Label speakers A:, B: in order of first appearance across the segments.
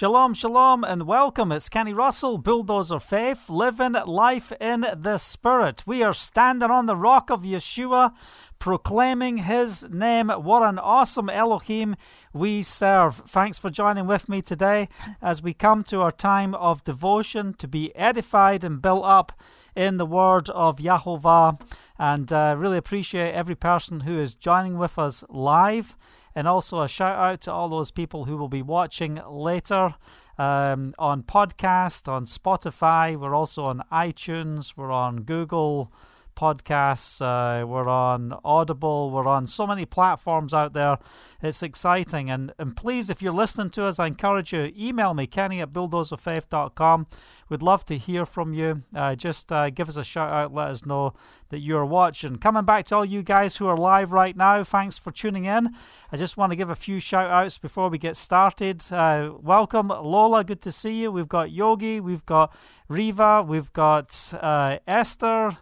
A: Shalom, shalom, and welcome. It's Kenny Russell, Bulldozer Faith, living life in the Spirit. We are standing on the rock of Yeshua, proclaiming His name. What an awesome Elohim we serve. Thanks for joining with me today as we come to our time of devotion to be edified and built up in the word of Yahovah. And uh, really appreciate every person who is joining with us live. And also a shout out to all those people who will be watching later um, on podcast, on Spotify. We're also on iTunes. We're on Google podcasts. Uh, we're on Audible. We're on so many platforms out there. It's exciting. And, and please, if you're listening to us, I encourage you, email me, kenny at bulldozerfaith.com. We'd love to hear from you. Uh, just uh, give us a shout out. Let us know that you're watching. Coming back to all you guys who are live right now, thanks for tuning in. I just want to give a few shout outs before we get started. Uh, welcome, Lola. Good to see you. We've got Yogi. We've got Riva. We've got uh, Esther.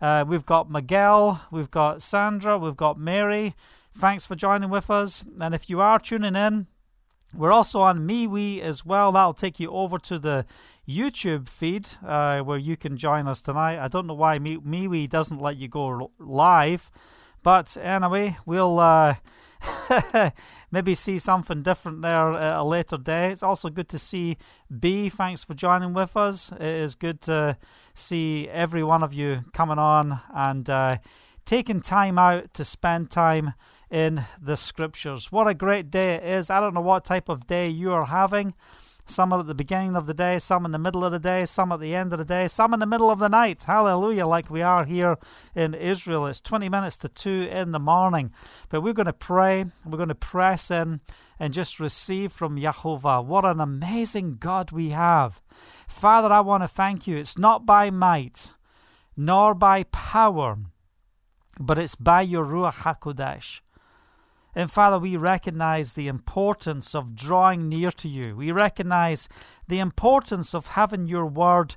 A: Uh, we've got Miguel, we've got Sandra, we've got Mary. Thanks for joining with us. And if you are tuning in, we're also on MeWe as well. That'll take you over to the YouTube feed uh, where you can join us tonight. I don't know why Me- MeWe doesn't let you go live, but anyway, we'll. Uh, maybe see something different there at a later day. It's also good to see B. Thanks for joining with us. It is good to see every one of you coming on and uh, taking time out to spend time in the scriptures. What a great day it is. I don't know what type of day you are having. Some are at the beginning of the day, some in the middle of the day, some at the end of the day, some in the middle of the night. Hallelujah, like we are here in Israel. It's 20 minutes to 2 in the morning. But we're going to pray, we're going to press in and just receive from Yahovah. What an amazing God we have. Father, I want to thank you. It's not by might nor by power, but it's by your Ruach HaKodesh. And Father, we recognize the importance of drawing near to you. We recognize the importance of having your word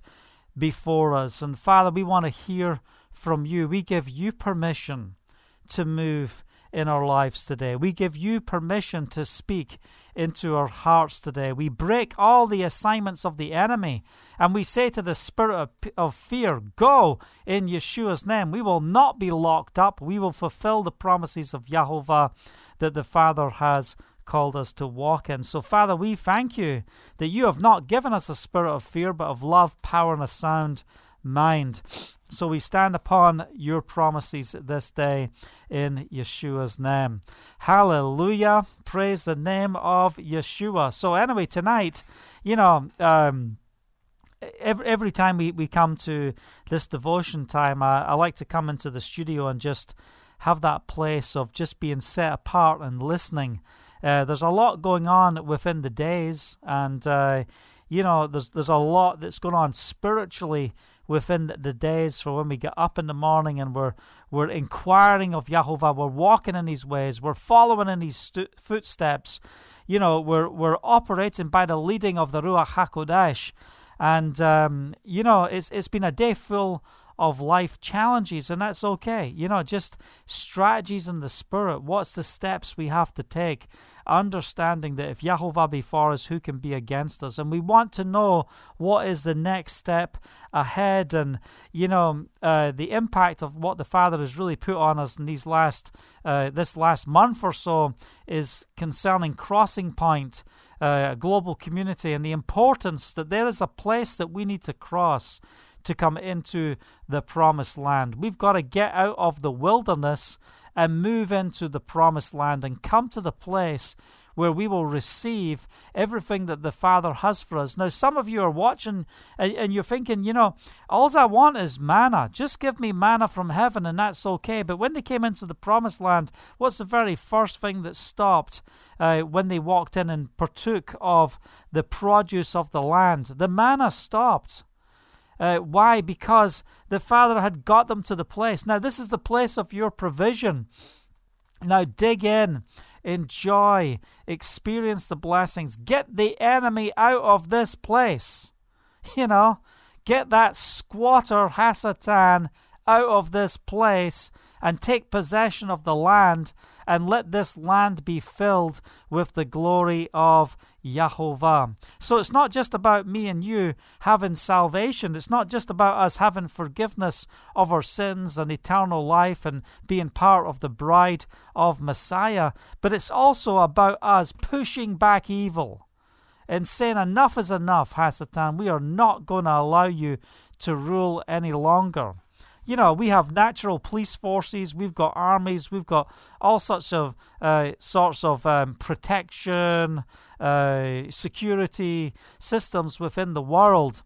A: before us. And Father, we want to hear from you. We give you permission to move in our lives today. We give you permission to speak into our hearts today. We break all the assignments of the enemy and we say to the spirit of, of, fear, Go in Yeshua's name. We will not be locked up. We will fulfill the promises of Yahovah that the Father has called us to walk in. So, Father, we thank you that you have not given us a spirit of fear, but of love, power, and a sound mind. So we stand upon your promises this day in Yeshua's name. Hallelujah. Praise the name of Yeshua. So, anyway, tonight, you know, um, every, every time we, we come to this devotion time, I, I like to come into the studio and just have that place of just being set apart and listening. Uh, there's a lot going on within the days, and uh, you know, there's there's a lot that's going on spiritually within the days for when we get up in the morning and we're we're inquiring of Yahovah, we're walking in His ways, we're following in His stu- footsteps. You know, we're we're operating by the leading of the Ruach Hakodesh, and um, you know, it's it's been a day full of life challenges, and that's okay. You know, just strategies in the spirit. What's the steps we have to take? Understanding that if Yahovah be for us, who can be against us? And we want to know what is the next step ahead, and you know, uh, the impact of what the Father has really put on us in these last uh, this last month or so is concerning crossing point. Uh, global community and the importance that there is a place that we need to cross to come into the promised land. We've got to get out of the wilderness and move into the promised land and come to the place where we will receive everything that the Father has for us. Now, some of you are watching and you're thinking, you know, all I want is manna. Just give me manna from heaven and that's okay. But when they came into the promised land, what's the very first thing that stopped uh, when they walked in and partook of the produce of the land? The manna stopped. Uh, why? Because the Father had got them to the place. Now, this is the place of your provision. Now, dig in, enjoy, experience the blessings. Get the enemy out of this place. You know, get that squatter Hasatan out of this place and take possession of the land, and let this land be filled with the glory of Yahovah. So it's not just about me and you having salvation. It's not just about us having forgiveness of our sins and eternal life and being part of the bride of Messiah, but it's also about us pushing back evil and saying, Enough is enough, Hasatan. We are not going to allow you to rule any longer you know, we have natural police forces, we've got armies, we've got all sorts of uh, sorts of um, protection, uh, security systems within the world.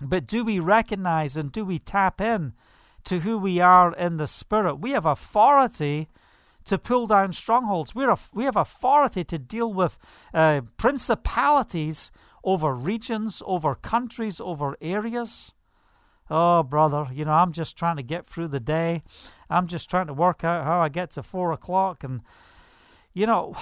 A: But do we recognize and do we tap in to who we are in the spirit? We have authority to pull down strongholds. We're a, we have authority to deal with uh, principalities over regions, over countries, over areas. Oh, brother, you know, I'm just trying to get through the day. I'm just trying to work out how I get to four o'clock. And, you know,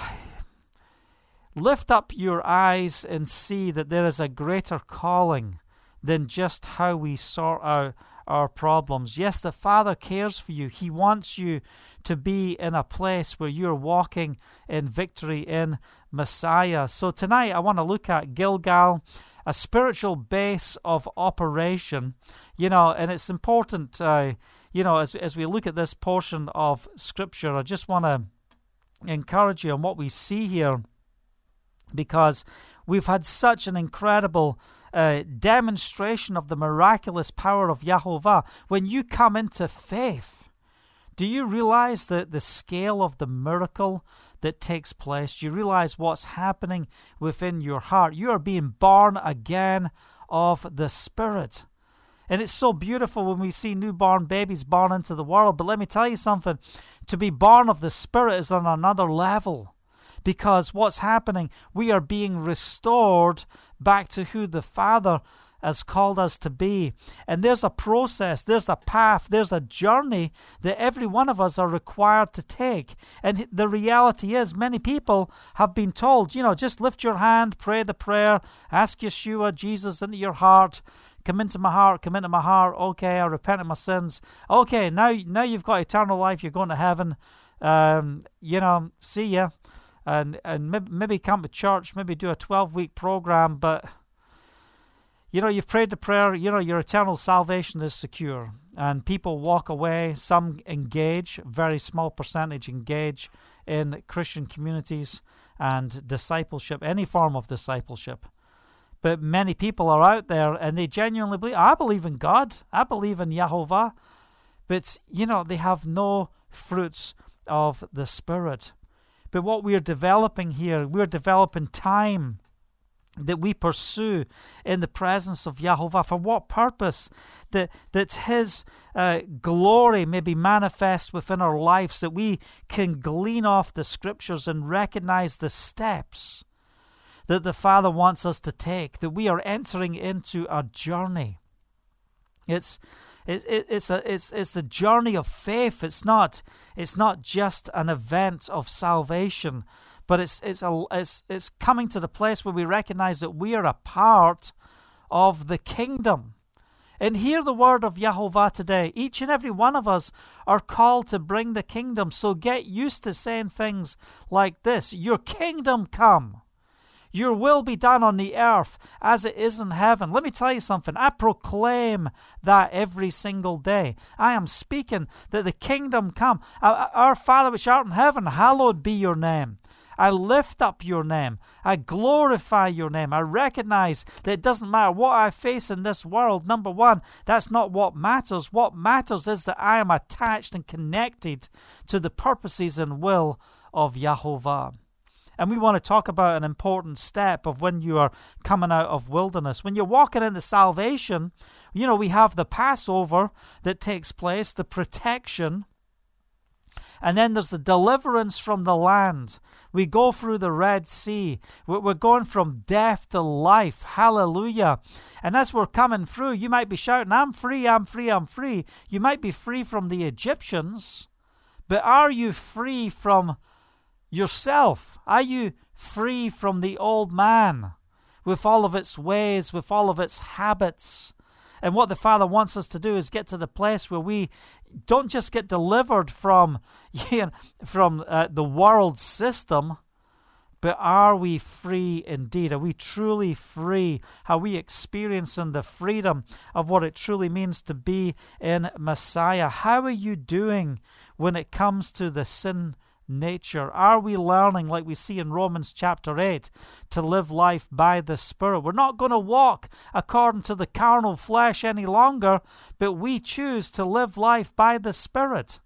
A: lift up your eyes and see that there is a greater calling than just how we sort out our problems. Yes, the Father cares for you. He wants you to be in a place where you're walking in victory in Messiah. So tonight I want to look at Gilgal a spiritual base of operation, you know, and it's important, uh, you know, as, as we look at this portion of Scripture, I just want to encourage you on what we see here because we've had such an incredible uh, demonstration of the miraculous power of Yahovah. When you come into faith, do you realize that the scale of the miracle that takes place. You realize what's happening within your heart. You are being born again of the Spirit. And it's so beautiful when we see newborn babies born into the world. But let me tell you something to be born of the Spirit is on another level. Because what's happening, we are being restored back to who the Father has called us to be. And there's a process, there's a path, there's a journey that every one of us are required to take. And the reality is, many people have been told, you know, just lift your hand, pray the prayer, ask Yeshua, Jesus, into your heart. Come into my heart, come into my heart. Okay, I repent of my sins. Okay, now now you've got eternal life. You're going to heaven. Um, you know, see ya, and and maybe, maybe come to church. Maybe do a 12 week program, but you know, you've prayed the prayer, you know, your eternal salvation is secure. And people walk away, some engage, very small percentage engage in Christian communities and discipleship, any form of discipleship. But many people are out there and they genuinely believe, I believe in God, I believe in Yahovah, but, you know, they have no fruits of the Spirit. But what we're developing here, we're developing time that we pursue in the presence of Yahovah. For what purpose? That, that His uh, glory may be manifest within our lives, that we can glean off the scriptures and recognize the steps that the Father wants us to take, that we are entering into a journey. It's it's, it's, a, it's, it's the journey of faith. It's not, it's not just an event of salvation, but it's, it's, a, it's, it's coming to the place where we recognize that we are a part of the kingdom. And hear the word of Yahovah today. Each and every one of us are called to bring the kingdom. So get used to saying things like this Your kingdom come. Your will be done on the earth as it is in heaven. Let me tell you something. I proclaim that every single day. I am speaking that the kingdom come. Our Father which art in heaven, hallowed be your name. I lift up your name. I glorify your name. I recognize that it doesn't matter what I face in this world. Number one, that's not what matters. What matters is that I am attached and connected to the purposes and will of Yahovah. And we want to talk about an important step of when you are coming out of wilderness. When you're walking into salvation, you know, we have the Passover that takes place, the protection, and then there's the deliverance from the land. We go through the Red Sea. We're going from death to life. Hallelujah. And as we're coming through, you might be shouting, I'm free, I'm free, I'm free. You might be free from the Egyptians, but are you free from yourself? Are you free from the old man with all of its ways, with all of its habits? And what the Father wants us to do is get to the place where we don't just get delivered from you know, from uh, the world system, but are we free indeed? Are we truly free? Are we experiencing the freedom of what it truly means to be in Messiah? How are you doing when it comes to the sin nature? Are we learning, like we see in Romans chapter 8, to live life by the Spirit? We're not going to walk according to the carnal flesh any longer, but we choose to live life by the Spirit.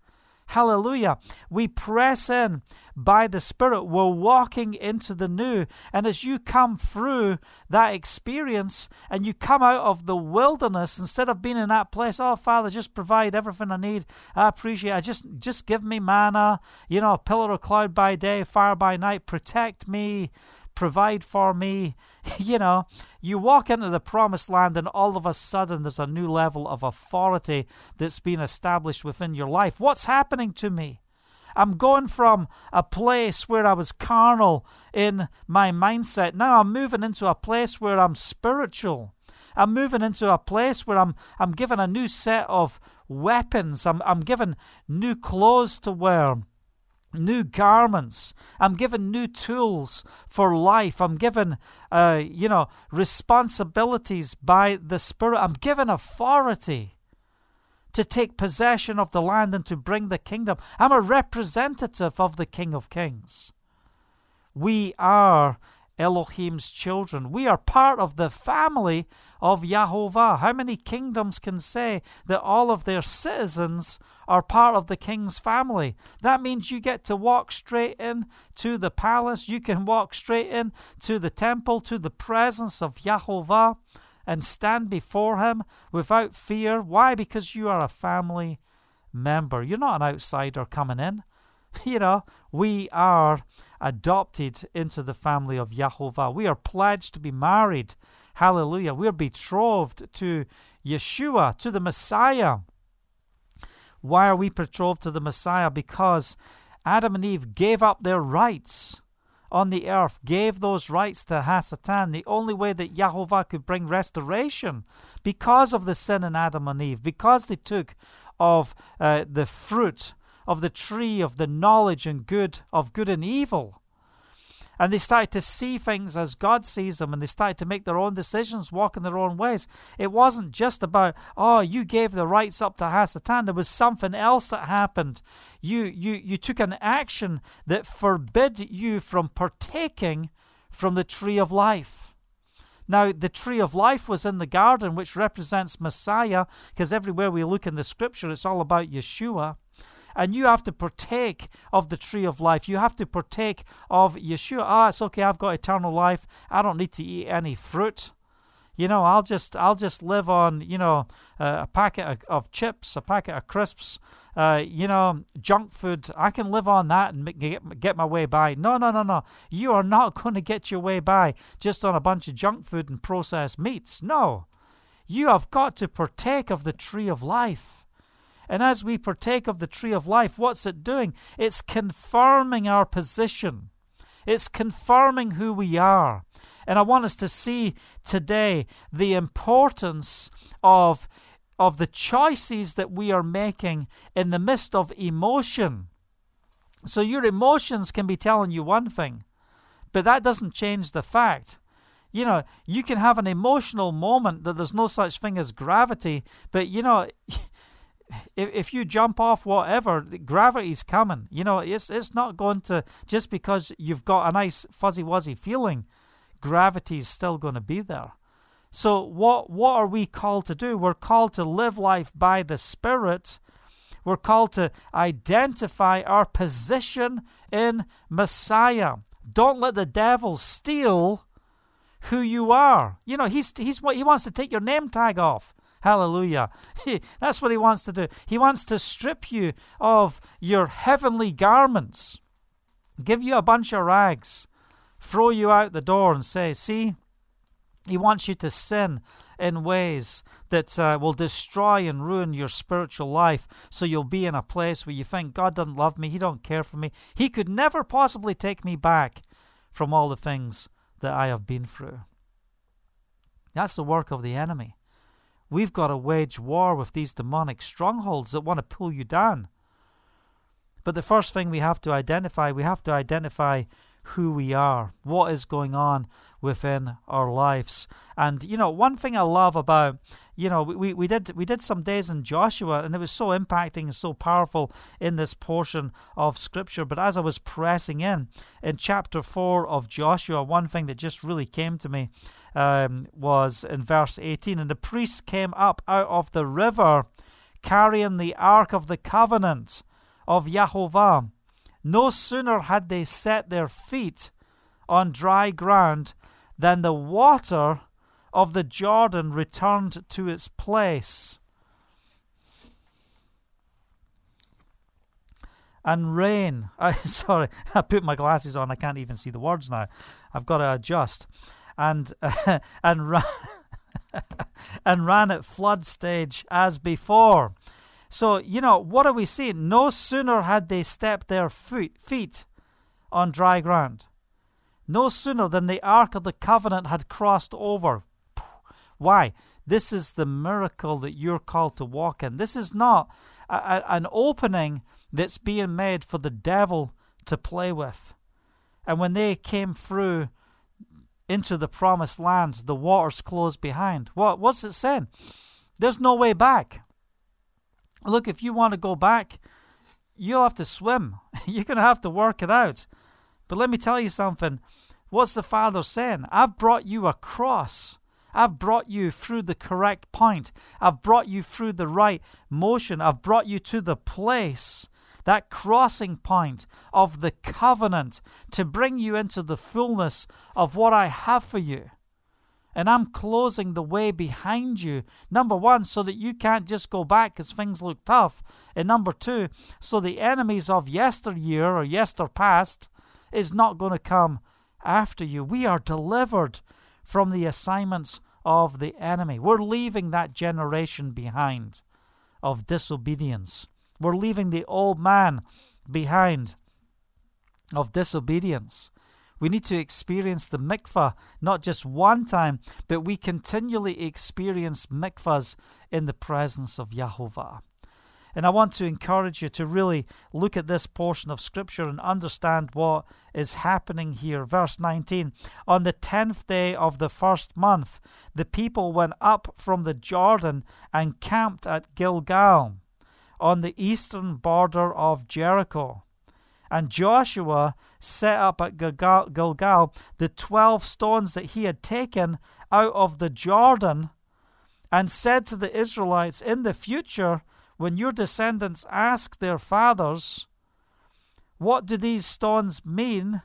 A: Hallelujah. We press in by the Spirit. We're walking into the new. And as you come through that experience and you come out of the wilderness, instead of being in that place, oh, Father, just provide everything I need. I appreciate it. Just, just give me manna, you know, a pillar of cloud by day, fire by night. Protect me provide for me. you know, you walk into the promised land, and all of a sudden there's a new level of authority that's been established within your life. What's happening to me? I'm going from a place where I was carnal in my mindset. Now I'm moving into a place where I'm spiritual. I'm moving into a place where I'm I'm given a new set of weapons. I'm I'm given new clothes to wear new garments. I'm given new tools for life. I'm given, uh, you know, responsibilities by the Spirit. I'm given authority to take possession of the land and to bring the kingdom. I'm a representative of the King of Kings. We are Elohim's children. We are part of the family of Yahovah. How many kingdoms can say that all of their citizens are part of the king's family? That means you get to walk straight in to the palace. You can walk straight in to the temple, to the presence of Yahovah, and stand before him without fear. Why? Because you are a family member. You're not an outsider coming in. You know, we are adopted into the family of Yahovah. We are pledged to be married. Hallelujah. We're betrothed to Yeshua, to the Messiah. Why are we betrothed to the Messiah? Because Adam and Eve gave up their rights on the earth, gave those rights to Hasatan, the only way that Yahovah could bring restoration because of the sin in Adam and Eve, because they took of uh, the fruit of the tree of the knowledge and good of good and evil. And they started to see things as God sees them, and they started to make their own decisions, walk in their own ways. It wasn't just about, oh, you gave the rights up to Hasatan. There was something else that happened. You, you, you took an action that forbid you from partaking from the tree of life. Now, the tree of life was in the garden, which represents Messiah, because everywhere we look in the scripture, it's all about Yeshua and you have to partake of the tree of life. You have to partake of Yeshua. Ah, it's okay. I've got eternal life. I don't need to eat any fruit. You know, I'll just I'll just live on you know uh, a packet of, of, chips, a packet of crisps. Uh, you know, junk food. I can live on that and get, get my way by. No, no, no, no. You are not going to get your way by just on a bunch of junk food and processed meats. No. You have got to partake of the tree of life. And as we partake of the tree of life, what's it doing? It's confirming our position, it's confirming who we are. And I want us to see today the importance of, of the choices that we are making in the midst of emotion. So, your emotions can be telling you one thing, but that doesn't change the fact you know, you can have an emotional moment that there's no such thing as gravity, but you know, if, if you jump off whatever, gravity's coming. You know, it's it's not going to just because you've got a nice fuzzy wuzzy feeling, gravity's still going to be there. So what what are we called to do? We're called to live life by the Spirit. We're called to identify our position in Messiah. Don't let the devil steal who you are. You know, he's he's he wants to take your name tag off. Hallelujah. That's what he wants to do. He wants to strip you of your heavenly garments, give you a bunch of rags, throw you out the door, and say, See, he wants you to sin in ways that uh, will destroy and ruin your spiritual life so you'll be in a place where you think god doesn't love me he don't care for me he could never possibly take me back from all the things that i have been through that's the work of the enemy We've got to wage war with these demonic strongholds that want to pull you down. But the first thing we have to identify, we have to identify who we are, what is going on within our lives. And you know, one thing I love about you know, we, we did we did some days in Joshua, and it was so impacting and so powerful in this portion of Scripture. But as I was pressing in in chapter four of Joshua, one thing that just really came to me um, was in verse 18, and the priests came up out of the river, carrying the ark of the covenant of Yahovah. No sooner had they set their feet on dry ground than the water of the Jordan returned to its place. And rain, I sorry, I put my glasses on. I can't even see the words now. I've got to adjust. And uh, and ran and ran at flood stage as before. So you know what are we seeing? No sooner had they stepped their foot, feet on dry ground, no sooner than the ark of the covenant had crossed over. Why? This is the miracle that you're called to walk in. This is not a, a, an opening that's being made for the devil to play with. And when they came through into the promised land, the waters closed behind. What what's it saying? There's no way back. Look, if you want to go back, you'll have to swim. You're going to have to work it out. But let me tell you something. What's the Father saying? I've brought you across. I've brought you through the correct point. I've brought you through the right motion. I've brought you to the place, that crossing point of the covenant to bring you into the fullness of what I have for you. And I'm closing the way behind you. Number one, so that you can't just go back because things look tough. And number two, so the enemies of yesteryear or yester past is not going to come after you. We are delivered from the assignments of the enemy. We're leaving that generation behind of disobedience. We're leaving the old man behind of disobedience. We need to experience the mikvah not just one time, but we continually experience mikvahs in the presence of Yahovah. And I want to encourage you to really look at this portion of Scripture and understand what is happening here. Verse 19 On the tenth day of the first month, the people went up from the Jordan and camped at Gilgal on the eastern border of Jericho. And Joshua set up at Gilgal the twelve stones that he had taken out of the Jordan and said to the Israelites, In the future, when your descendants ask their fathers, What do these stones mean?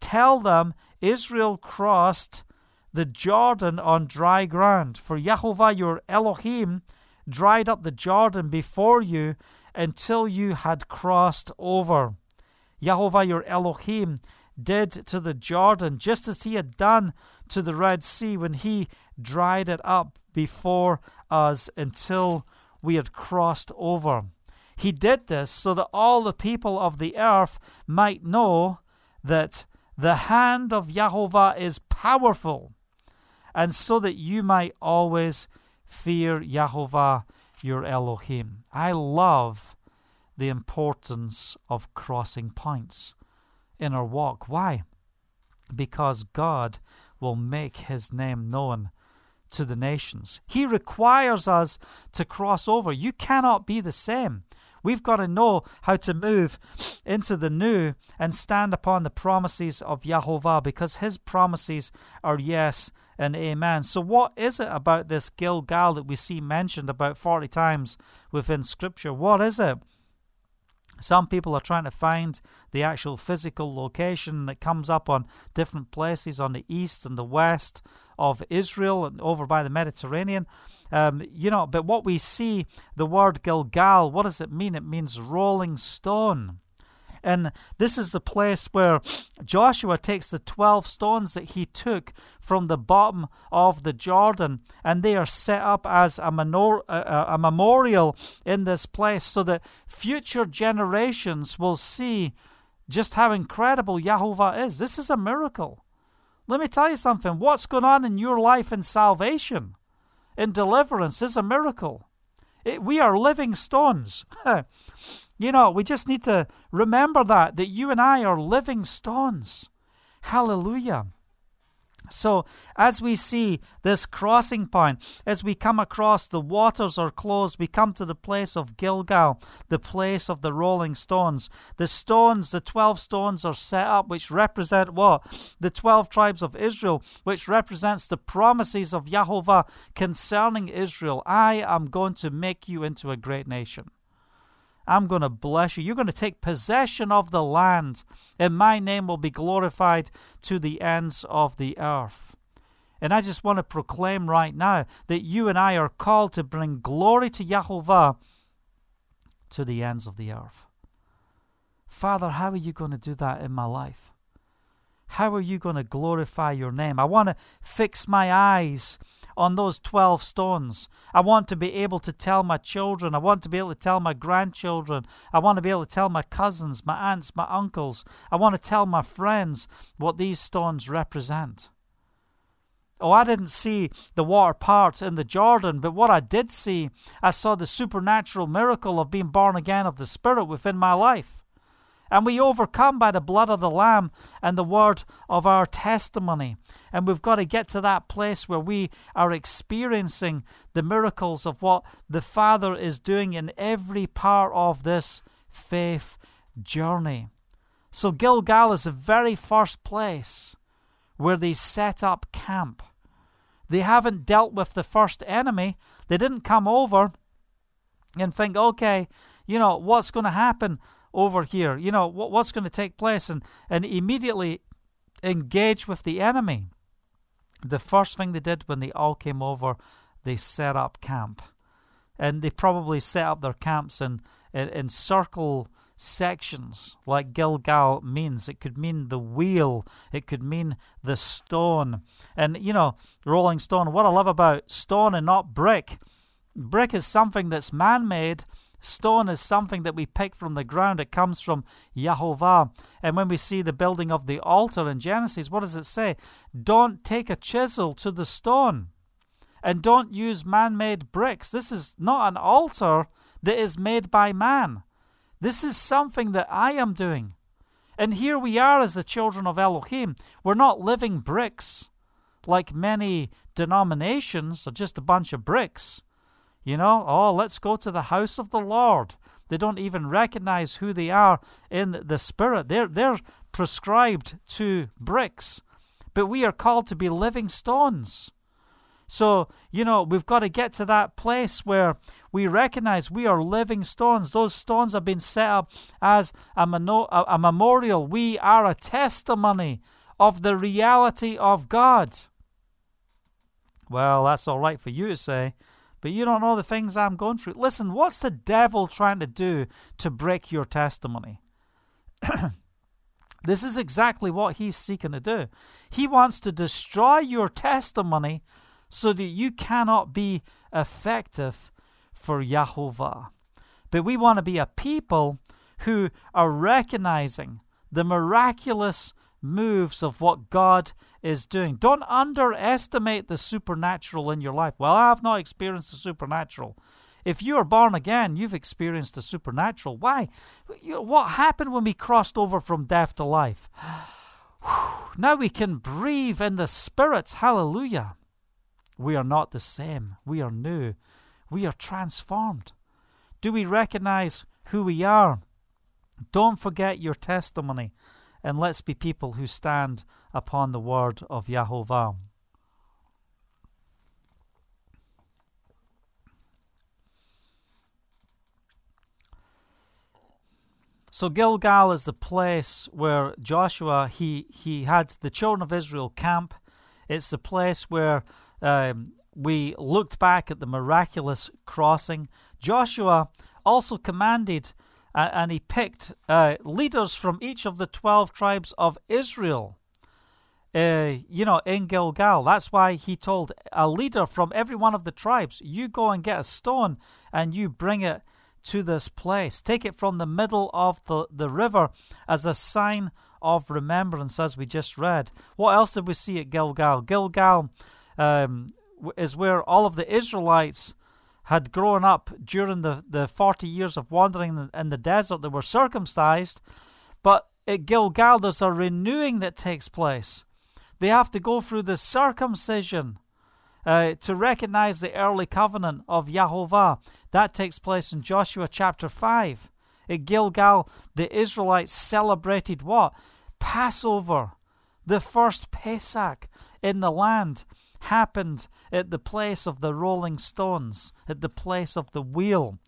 A: Tell them Israel crossed the Jordan on dry ground. For Jehovah your Elohim dried up the Jordan before you until you had crossed over. Jehovah your Elohim did to the Jordan just as he had done to the Red Sea when he dried it up before us until we had crossed over. He did this so that all the people of the earth might know that the hand of Jehovah is powerful, and so that you might always fear Jehovah your Elohim. I love the importance of crossing points in our walk. Why? Because God will make his name known to the nations. He requires us to cross over. You cannot be the same. We've got to know how to move into the new and stand upon the promises of Yahovah because his promises are yes and amen. So, what is it about this Gilgal that we see mentioned about 40 times within Scripture? What is it? Some people are trying to find the actual physical location that comes up on different places on the east and the west of Israel and over by the Mediterranean. Um, you know, but what we see, the word Gilgal, what does it mean? It means rolling stone. And this is the place where Joshua takes the 12 stones that he took from the bottom of the Jordan, and they are set up as a, menor- a, uh, a memorial in this place so that future generations will see just how incredible Yahovah is. This is a miracle. Let me tell you something. What's going on in your life in salvation in deliverance is a miracle. It, we are living stones. you know, we just need to remember that, that you and I are living stones. Hallelujah. So, as we see this crossing point, as we come across the waters are closed, we come to the place of Gilgal, the place of the rolling stones. The stones, the 12 stones, are set up, which represent what? The 12 tribes of Israel, which represents the promises of Yahovah concerning Israel. I am going to make you into a great nation. I'm going to bless you. You're going to take possession of the land, and my name will be glorified to the ends of the earth. And I just want to proclaim right now that you and I are called to bring glory to Yahovah to the ends of the earth. Father, how are you going to do that in my life? How are you going to glorify your name? I want to fix my eyes on those 12 stones. I want to be able to tell my children. I want to be able to tell my grandchildren. I want to be able to tell my cousins, my aunts, my uncles. I want to tell my friends what these stones represent. Oh, I didn't see the water part in the Jordan, but what I did see, I saw the supernatural miracle of being born again of the Spirit within my life. And we overcome by the blood of the Lamb and the word of our testimony. And we've got to get to that place where we are experiencing the miracles of what the Father is doing in every part of this faith journey. So, Gilgal is the very first place where they set up camp. They haven't dealt with the first enemy. They didn't come over and think, okay, you know, what's going to happen? Over here? You know, what, what's going to take place? And, and immediately engage with the enemy. The first thing they did when they all came over, they set up camp. And they probably set up their camps in, in, in circle sections, like Gilgal means. It could mean the wheel, it could mean the stone. And, you know, rolling stone, what I love about stone and not brick, brick is something that's man made Stone is something that we pick from the ground. It comes from Yahovah. And when we see the building of the altar in Genesis, what does it say? Don't take a chisel to the stone. And don't use man made bricks. This is not an altar that is made by man. This is something that I am doing. And here we are as the children of Elohim. We're not living bricks like many denominations are just a bunch of bricks. You know, oh, let's go to the house of the Lord. They don't even recognize who they are in the Spirit. They're, they're prescribed to bricks. But we are called to be living stones. So, you know, we've got to get to that place where we recognize we are living stones. Those stones have been set up as a, mano- a memorial. We are a testimony of the reality of God. Well, that's all right for you to say but you don't know the things I'm going through. Listen, what's the devil trying to do to break your testimony? this is exactly what he's seeking to do. He wants to destroy your testimony so that you cannot be effective for Yahovah. But we want to be a people who are recognizing the miraculous moves of what God is doing. Don't underestimate the supernatural in your life. Well, I have not experienced the supernatural. If you are born again, you've experienced the supernatural. Why? What happened when we crossed over from death to life? now we can breathe in the Spirit. Hallelujah. We are not the same. We are new. We are transformed. Do we recognize who we are? Don't forget your testimony and let's be people who stand upon the word of Yahovah. So Gilgal is the place where Joshua he he had the children of Israel camp. It's the place where um, we looked back at the miraculous crossing. Joshua also commanded and he picked uh, leaders from each of the 12 tribes of Israel. Uh, you know, in Gilgal. That's why he told a leader from every one of the tribes, You go and get a stone and you bring it to this place. Take it from the middle of the, the river as a sign of remembrance, as we just read. What else did we see at Gilgal? Gilgal um, is where all of the Israelites had grown up during the, the 40 years of wandering in the desert. They were circumcised, but at Gilgal, there's a renewing that takes place. They have to go through the circumcision uh, to recognize the early covenant of Yahovah. That takes place in Joshua chapter 5. At Gilgal, the Israelites celebrated what? Passover, the first Pesach in the land happened at the place of the rolling stones, at the place of the wheel.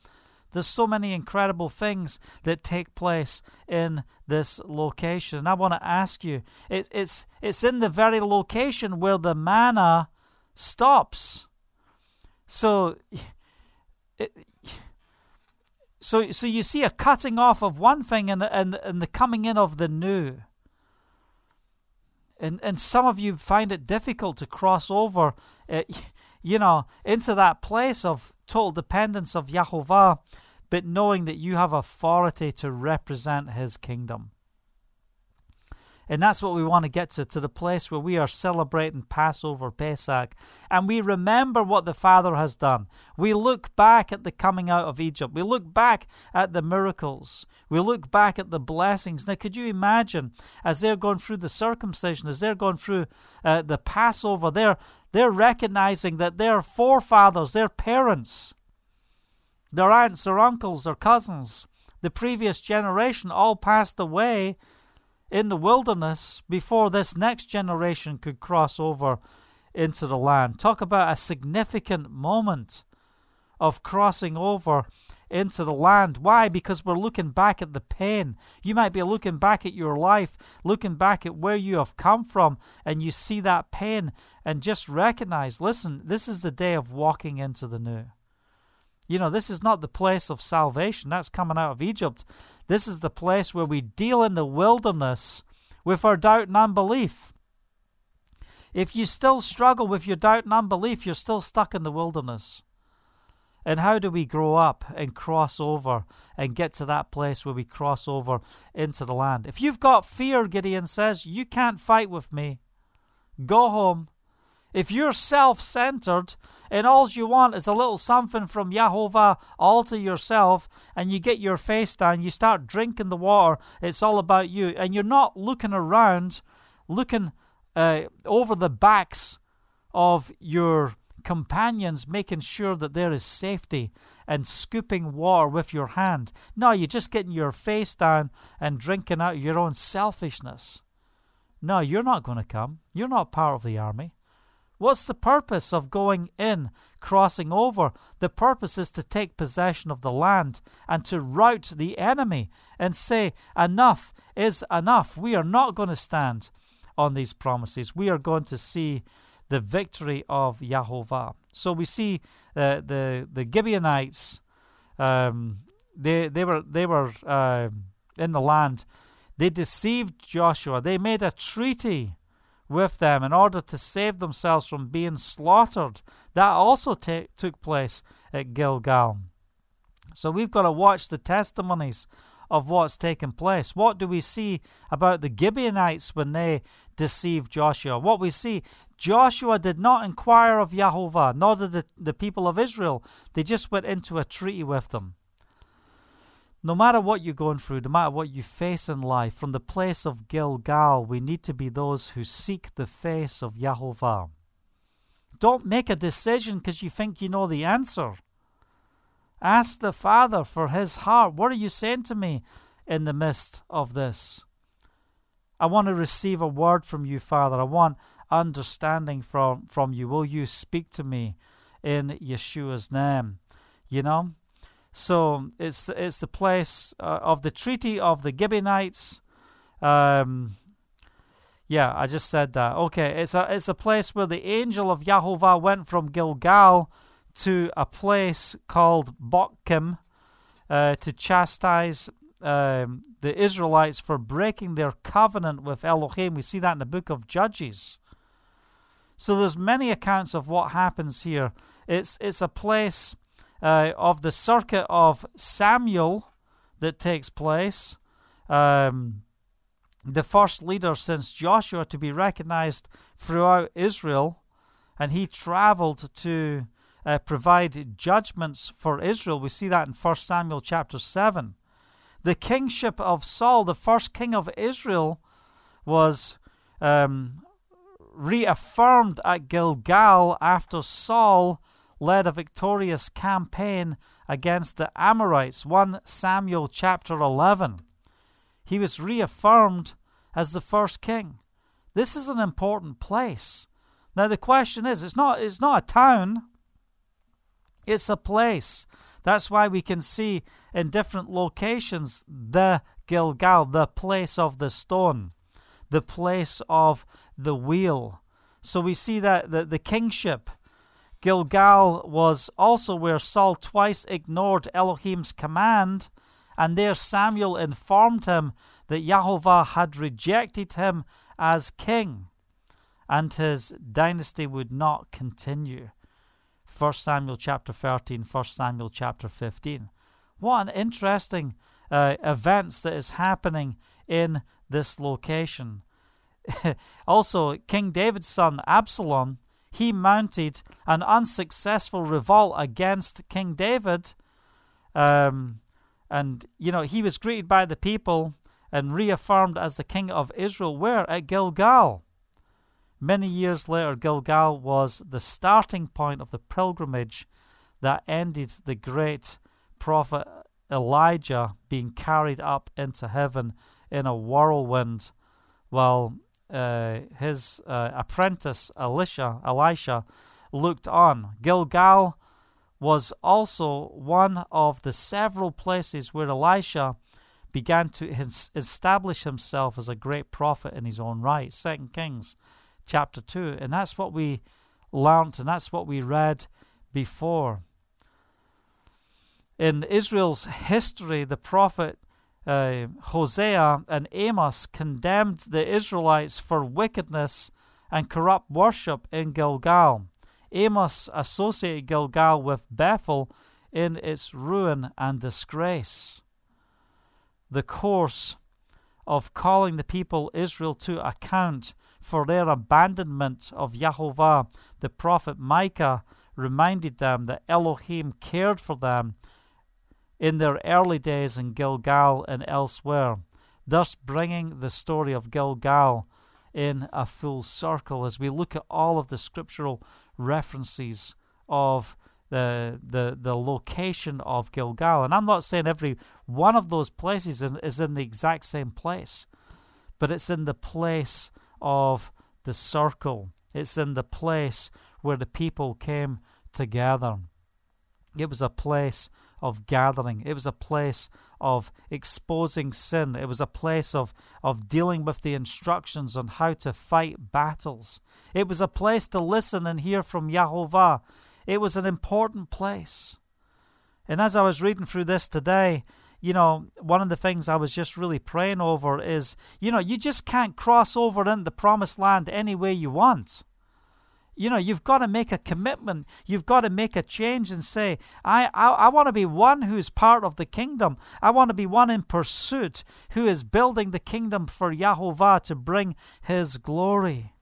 A: There's so many incredible things that take place in this location. And I want to ask you, it's, it's, it's in the very location where the manna stops. So, it, so, so you see a cutting off of one thing and, and, and the coming in of the new. And, and some of you find it difficult to cross over, uh, you know, into that place of total dependence of Yahovah, but knowing that you have authority to represent His kingdom. And that's what we want to get to, to the place where we are celebrating Passover, Pesach, and we remember what the Father has done. We look back at the coming out of Egypt. We look back at the miracles. We look back at the blessings. Now, could you imagine as they're going through the circumcision, as they're going through uh, the Passover, they're, they're recognizing that their forefathers, their parents, their aunts or uncles or cousins, the previous generation all passed away in the wilderness before this next generation could cross over into the land. Talk about a significant moment of crossing over into the land. Why? Because we're looking back at the pain. You might be looking back at your life, looking back at where you have come from, and you see that pain and just recognize listen, this is the day of walking into the new. You know, this is not the place of salvation. That's coming out of Egypt. This is the place where we deal in the wilderness with our doubt and unbelief. If you still struggle with your doubt and unbelief, you're still stuck in the wilderness. And how do we grow up and cross over and get to that place where we cross over into the land? If you've got fear, Gideon says, you can't fight with me. Go home. If you're self centered and all you want is a little something from Yahovah all to yourself, and you get your face down, you start drinking the water, it's all about you, and you're not looking around, looking uh, over the backs of your companions, making sure that there is safety and scooping water with your hand. No, you're just getting your face down and drinking out your own selfishness. No, you're not going to come. You're not part of the army. What's the purpose of going in, crossing over? The purpose is to take possession of the land and to rout the enemy and say, Enough is enough. We are not going to stand on these promises. We are going to see the victory of Yahovah. So we see uh, the the Gibeonites. Um, they they were they were uh, in the land. They deceived Joshua. They made a treaty with them in order to save themselves from being slaughtered. That also t- took place at Gilgal. So we've got to watch the testimonies of what's taken place. What do we see about the Gibeonites when they deceived Joshua? What we see, Joshua did not inquire of Yahovah, nor did the, the people of Israel. They just went into a treaty with them. No matter what you're going through, no matter what you face in life, from the place of Gilgal, we need to be those who seek the face of Yahovah. Don't make a decision because you think you know the answer. Ask the Father for His heart. What are you saying to me in the midst of this? I want to receive a word from you, Father. I want understanding from, from you. Will you speak to me in Yeshua's name? You know? So it's it's the place uh, of the treaty of the Gibeonites. Um, yeah, I just said that. Okay, it's a it's a place where the angel of Yahovah went from Gilgal to a place called Bochim uh, to chastise um, the Israelites for breaking their covenant with Elohim. We see that in the book of Judges. So there's many accounts of what happens here. It's it's a place uh, of the circuit of Samuel that takes place. Um, the first leader since Joshua to be recognized throughout Israel. and he traveled to uh, provide judgments for Israel. We see that in 1 Samuel chapter 7. The kingship of Saul, the first king of Israel, was um, reaffirmed at Gilgal after Saul led a victorious campaign against the Amorites. 1 Samuel chapter 11. He was reaffirmed as the first king. This is an important place. Now the question is, it's not it's not a town. It's a place. That's why we can see in different locations the Gilgal, the place of the stone, the place of the wheel. So we see that the, the kingship Gilgal was also where Saul twice ignored Elohim's command, and there Samuel informed him that Yahovah had rejected him as king, and his dynasty would not continue. 1 Samuel chapter 13, 1 Samuel chapter 15. What an interesting uh, events that is happening in this location. also, King David's son Absalom he mounted an unsuccessful revolt against King David. Um, and, you know, he was greeted by the people and reaffirmed as the king of Israel. Where? At Gilgal. Many years later, Gilgal was the starting point of the pilgrimage that ended the great prophet Elijah being carried up into heaven in a whirlwind while uh, his uh, apprentice Elisha, Elisha looked on. Gilgal was also one of the several places where Elisha began to establish himself as a great prophet in his own right. Second Kings chapter 2. And that's what we learnt and that's what we read before. In Israel's history, the prophet uh, Hosea and Amos condemned the Israelites for wickedness and corrupt worship in Gilgal. Amos associated Gilgal with Bethel in its ruin and disgrace. The course of calling the people Israel to account for their abandonment of Yahovah, the prophet Micah reminded them that Elohim cared for them in their early days in Gilgal and elsewhere, thus bringing the story of Gilgal in a full circle as we look at all of the scriptural references of the, the, the location of Gilgal. And I'm not saying every one of those places is, is in the exact same place, but it's in the place of the circle. It's in the place where the people came together. It was a place of gathering. It was a place of exposing sin. It was a place of, of dealing with the instructions on how to fight battles. It was a place to listen and hear from Yahovah. It was an important place. And as I was reading through this today, you know, one of the things I was just really praying over is, you know, you just can't cross over into the promised land any way you want. You know, you've got to make a commitment. You've got to make a change and say, I, I, I want to be one who's part of the kingdom. I want to be one in pursuit who is building the kingdom for Yahovah to bring his glory.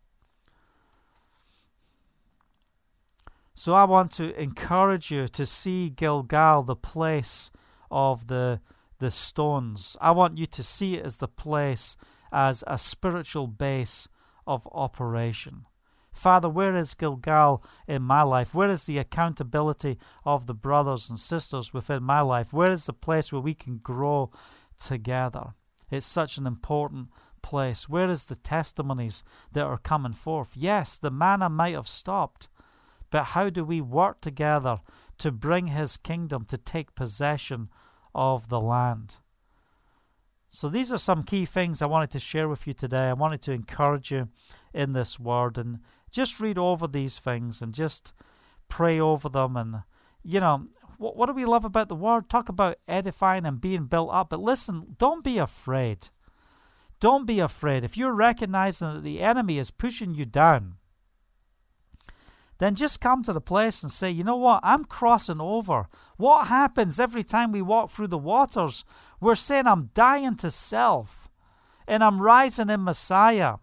A: So I want to encourage you to see Gilgal, the place of the, the stones. I want you to see it as the place, as a spiritual base of operation. Father, where is Gilgal in my life? Where is the accountability of the brothers and sisters within my life? Where is the place where we can grow together? It's such an important place. Where is the testimonies that are coming forth? Yes, the manna might have stopped, but how do we work together to bring his kingdom to take possession of the land? So, these are some key things I wanted to share with you today. I wanted to encourage you in this word. And just read over these things and just pray over them. And, you know, what, what do we love about the Word? Talk about edifying and being built up. But listen, don't be afraid. Don't be afraid. If you're recognizing that the enemy is pushing you down, then just come to the place and say, you know what, I'm crossing over. What happens every time we walk through the waters? We're saying, I'm dying to self and I'm rising in Messiah.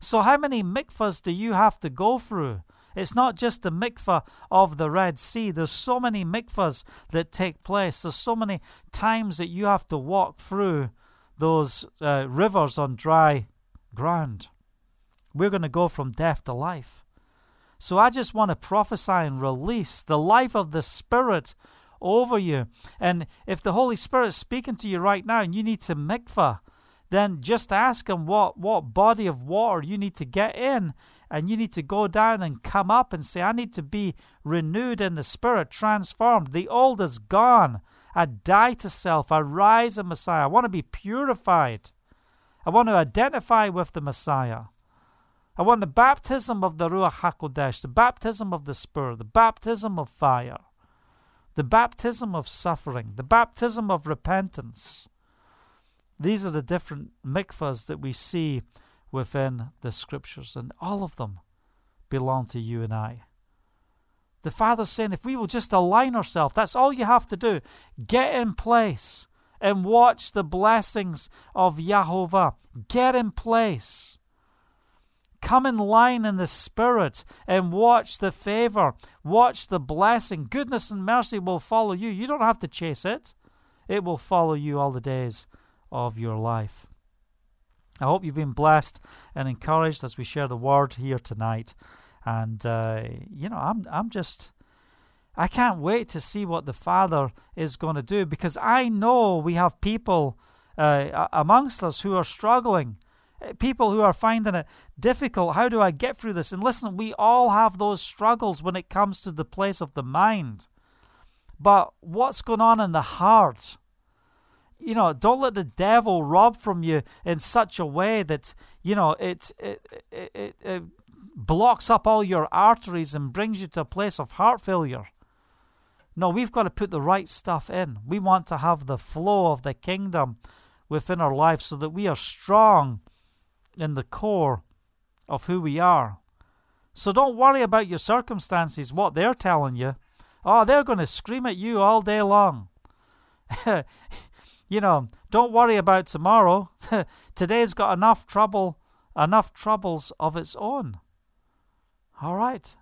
A: So, how many mikvahs do you have to go through It's not just the mikvah of the Red Sea. There's so many mikvahs that take place. There's so many times that you have to walk through those uh, rivers on dry ground. We're going to go from death to life. So I just want to prophesy and release the life of the Spirit over you. And if the Holy Spirit's speaking to you right now and you need to mikvah, then just ask Him what, what body of water you need to get in. And you need to go down and come up and say, I need to be renewed in the Spirit, transformed. The old is gone. I die to self. I rise in Messiah. I want to be purified. I want to identify with the Messiah. I want the baptism of the Ruach HaKodesh, the baptism of the Spirit, the baptism of fire, the baptism of suffering, the baptism of repentance. These are the different mikvahs that we see within the scriptures, and all of them belong to you and I. The Father's saying, if we will just align ourselves, that's all you have to do. Get in place and watch the blessings of Yahovah. Get in place. Come in line in the Spirit and watch the favor, watch the blessing. Goodness and mercy will follow you. You don't have to chase it, it will follow you all the days of your life. I hope you've been blessed and encouraged as we share the word here tonight. And, uh, you know, I'm, I'm just. I can't wait to see what the Father is going to do because I know we have people uh, amongst us who are struggling people who are finding it difficult. How do I get through this? And listen, we all have those struggles when it comes to the place of the mind. But what's going on in the heart? You know, don't let the devil rob from you in such a way that, you know, it, it, it, it, blocks up all your arteries and brings you to a place of heart failure. No, we've got to put the right stuff in. We want to have the flow of the kingdom within our life so that we are strong in the core of who we are. So don't worry about your circumstances, what they're telling you. Oh, they're going to scream at you all day long. you know, don't worry about tomorrow. Today's got enough trouble, enough troubles of its own. All right.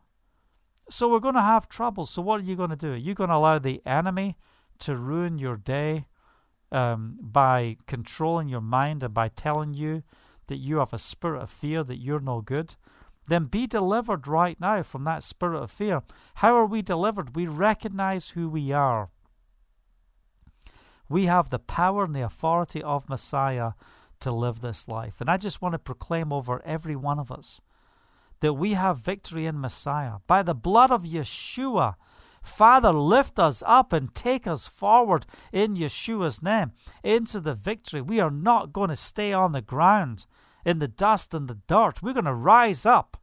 A: So we're going to have trouble. So what are you going to do? Are you going to allow the enemy to ruin your day um, by controlling your mind and by telling you that you have a spirit of fear that you're no good, then be delivered right now from that spirit of fear. How are we delivered? We recognize who we are. We have the power and the authority of Messiah to live this life. And I just want to proclaim over every one of us that we have victory in Messiah. By the blood of Yeshua, Father, lift us up and take us forward in Yeshua's name into the victory. We are not going to stay on the ground in the dust and the dirt. We're going to rise up.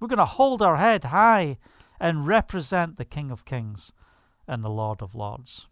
A: We're going to hold our head high and represent the King of Kings and the Lord of Lords.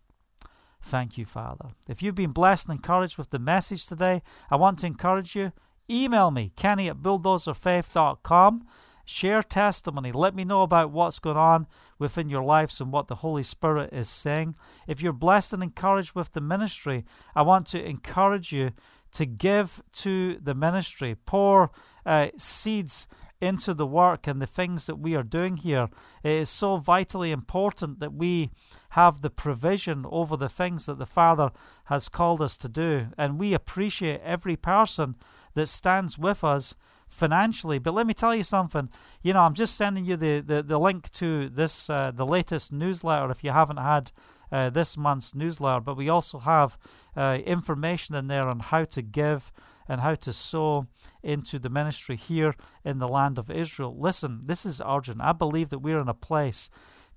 A: Thank you, Father. If you've been blessed and encouraged with the message today, I want to encourage you. Email me, kenny at bulldozerfaith.com. Share testimony. Let me know about what's going on within your lives and what the Holy Spirit is saying. If you're blessed and encouraged with the ministry, I want to encourage you to give to the ministry, pour uh, seeds into the work and the things that we are doing here. It is so vitally important that we have the provision over the things that the Father has called us to do. And we appreciate every person that stands with us financially. But let me tell you something. You know, I'm just sending you the, the, the link to this, uh, the latest newsletter if you haven't had uh, this month's newsletter, but we also have uh, information in there on how to give and how to sow into the ministry here in the land of Israel. Listen, this is urgent. I believe that we're in a place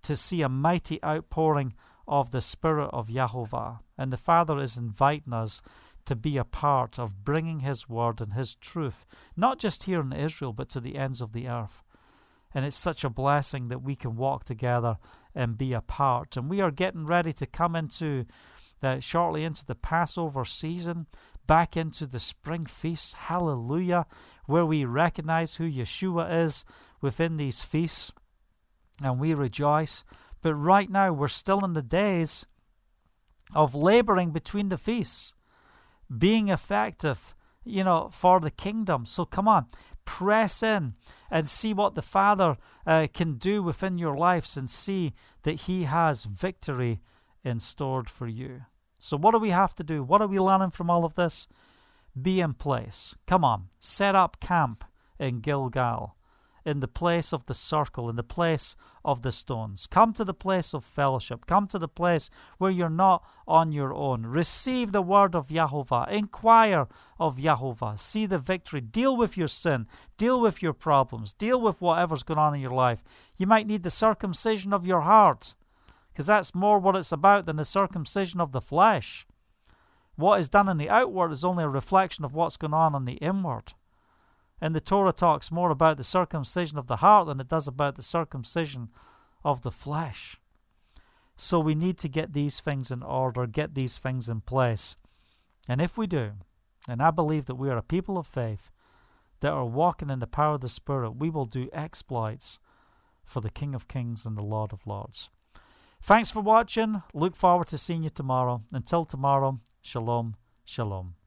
A: to see a mighty outpouring of the Spirit of Yahovah, and the Father is inviting us to be a part of bringing His word and His truth, not just here in Israel, but to the ends of the earth. And it's such a blessing that we can walk together and be a part. And we are getting ready to come into uh, shortly into the Passover season, back into the spring feasts. Hallelujah. Where we recognize who Yeshua is within these feasts and we rejoice. But right now, we're still in the days of laboring between the feasts, being effective, you know, for the kingdom. So come on, press in and see what the Father uh, can do within your lives and see that He has victory in stored for you. So, what do we have to do? What are we learning from all of this? Be in place. Come on, set up camp in Gilgal in the place of the circle, in the place of the stones. Come to the place of fellowship. Come to the place where you're not on your own. Receive the word of Jehovah. Inquire of Jehovah. See the victory. Deal with your sin. Deal with your problems. Deal with whatever's going on in your life. You might need the circumcision of your heart because that's more what it's about than the circumcision of the flesh. What is done in the outward is only a reflection of what's going on in the inward. And the Torah talks more about the circumcision of the heart than it does about the circumcision of the flesh. So we need to get these things in order, get these things in place. And if we do, and I believe that we are a people of faith that are walking in the power of the Spirit, we will do exploits for the King of Kings and the Lord of Lords. Thanks for watching. Look forward to seeing you tomorrow. Until tomorrow, shalom, shalom.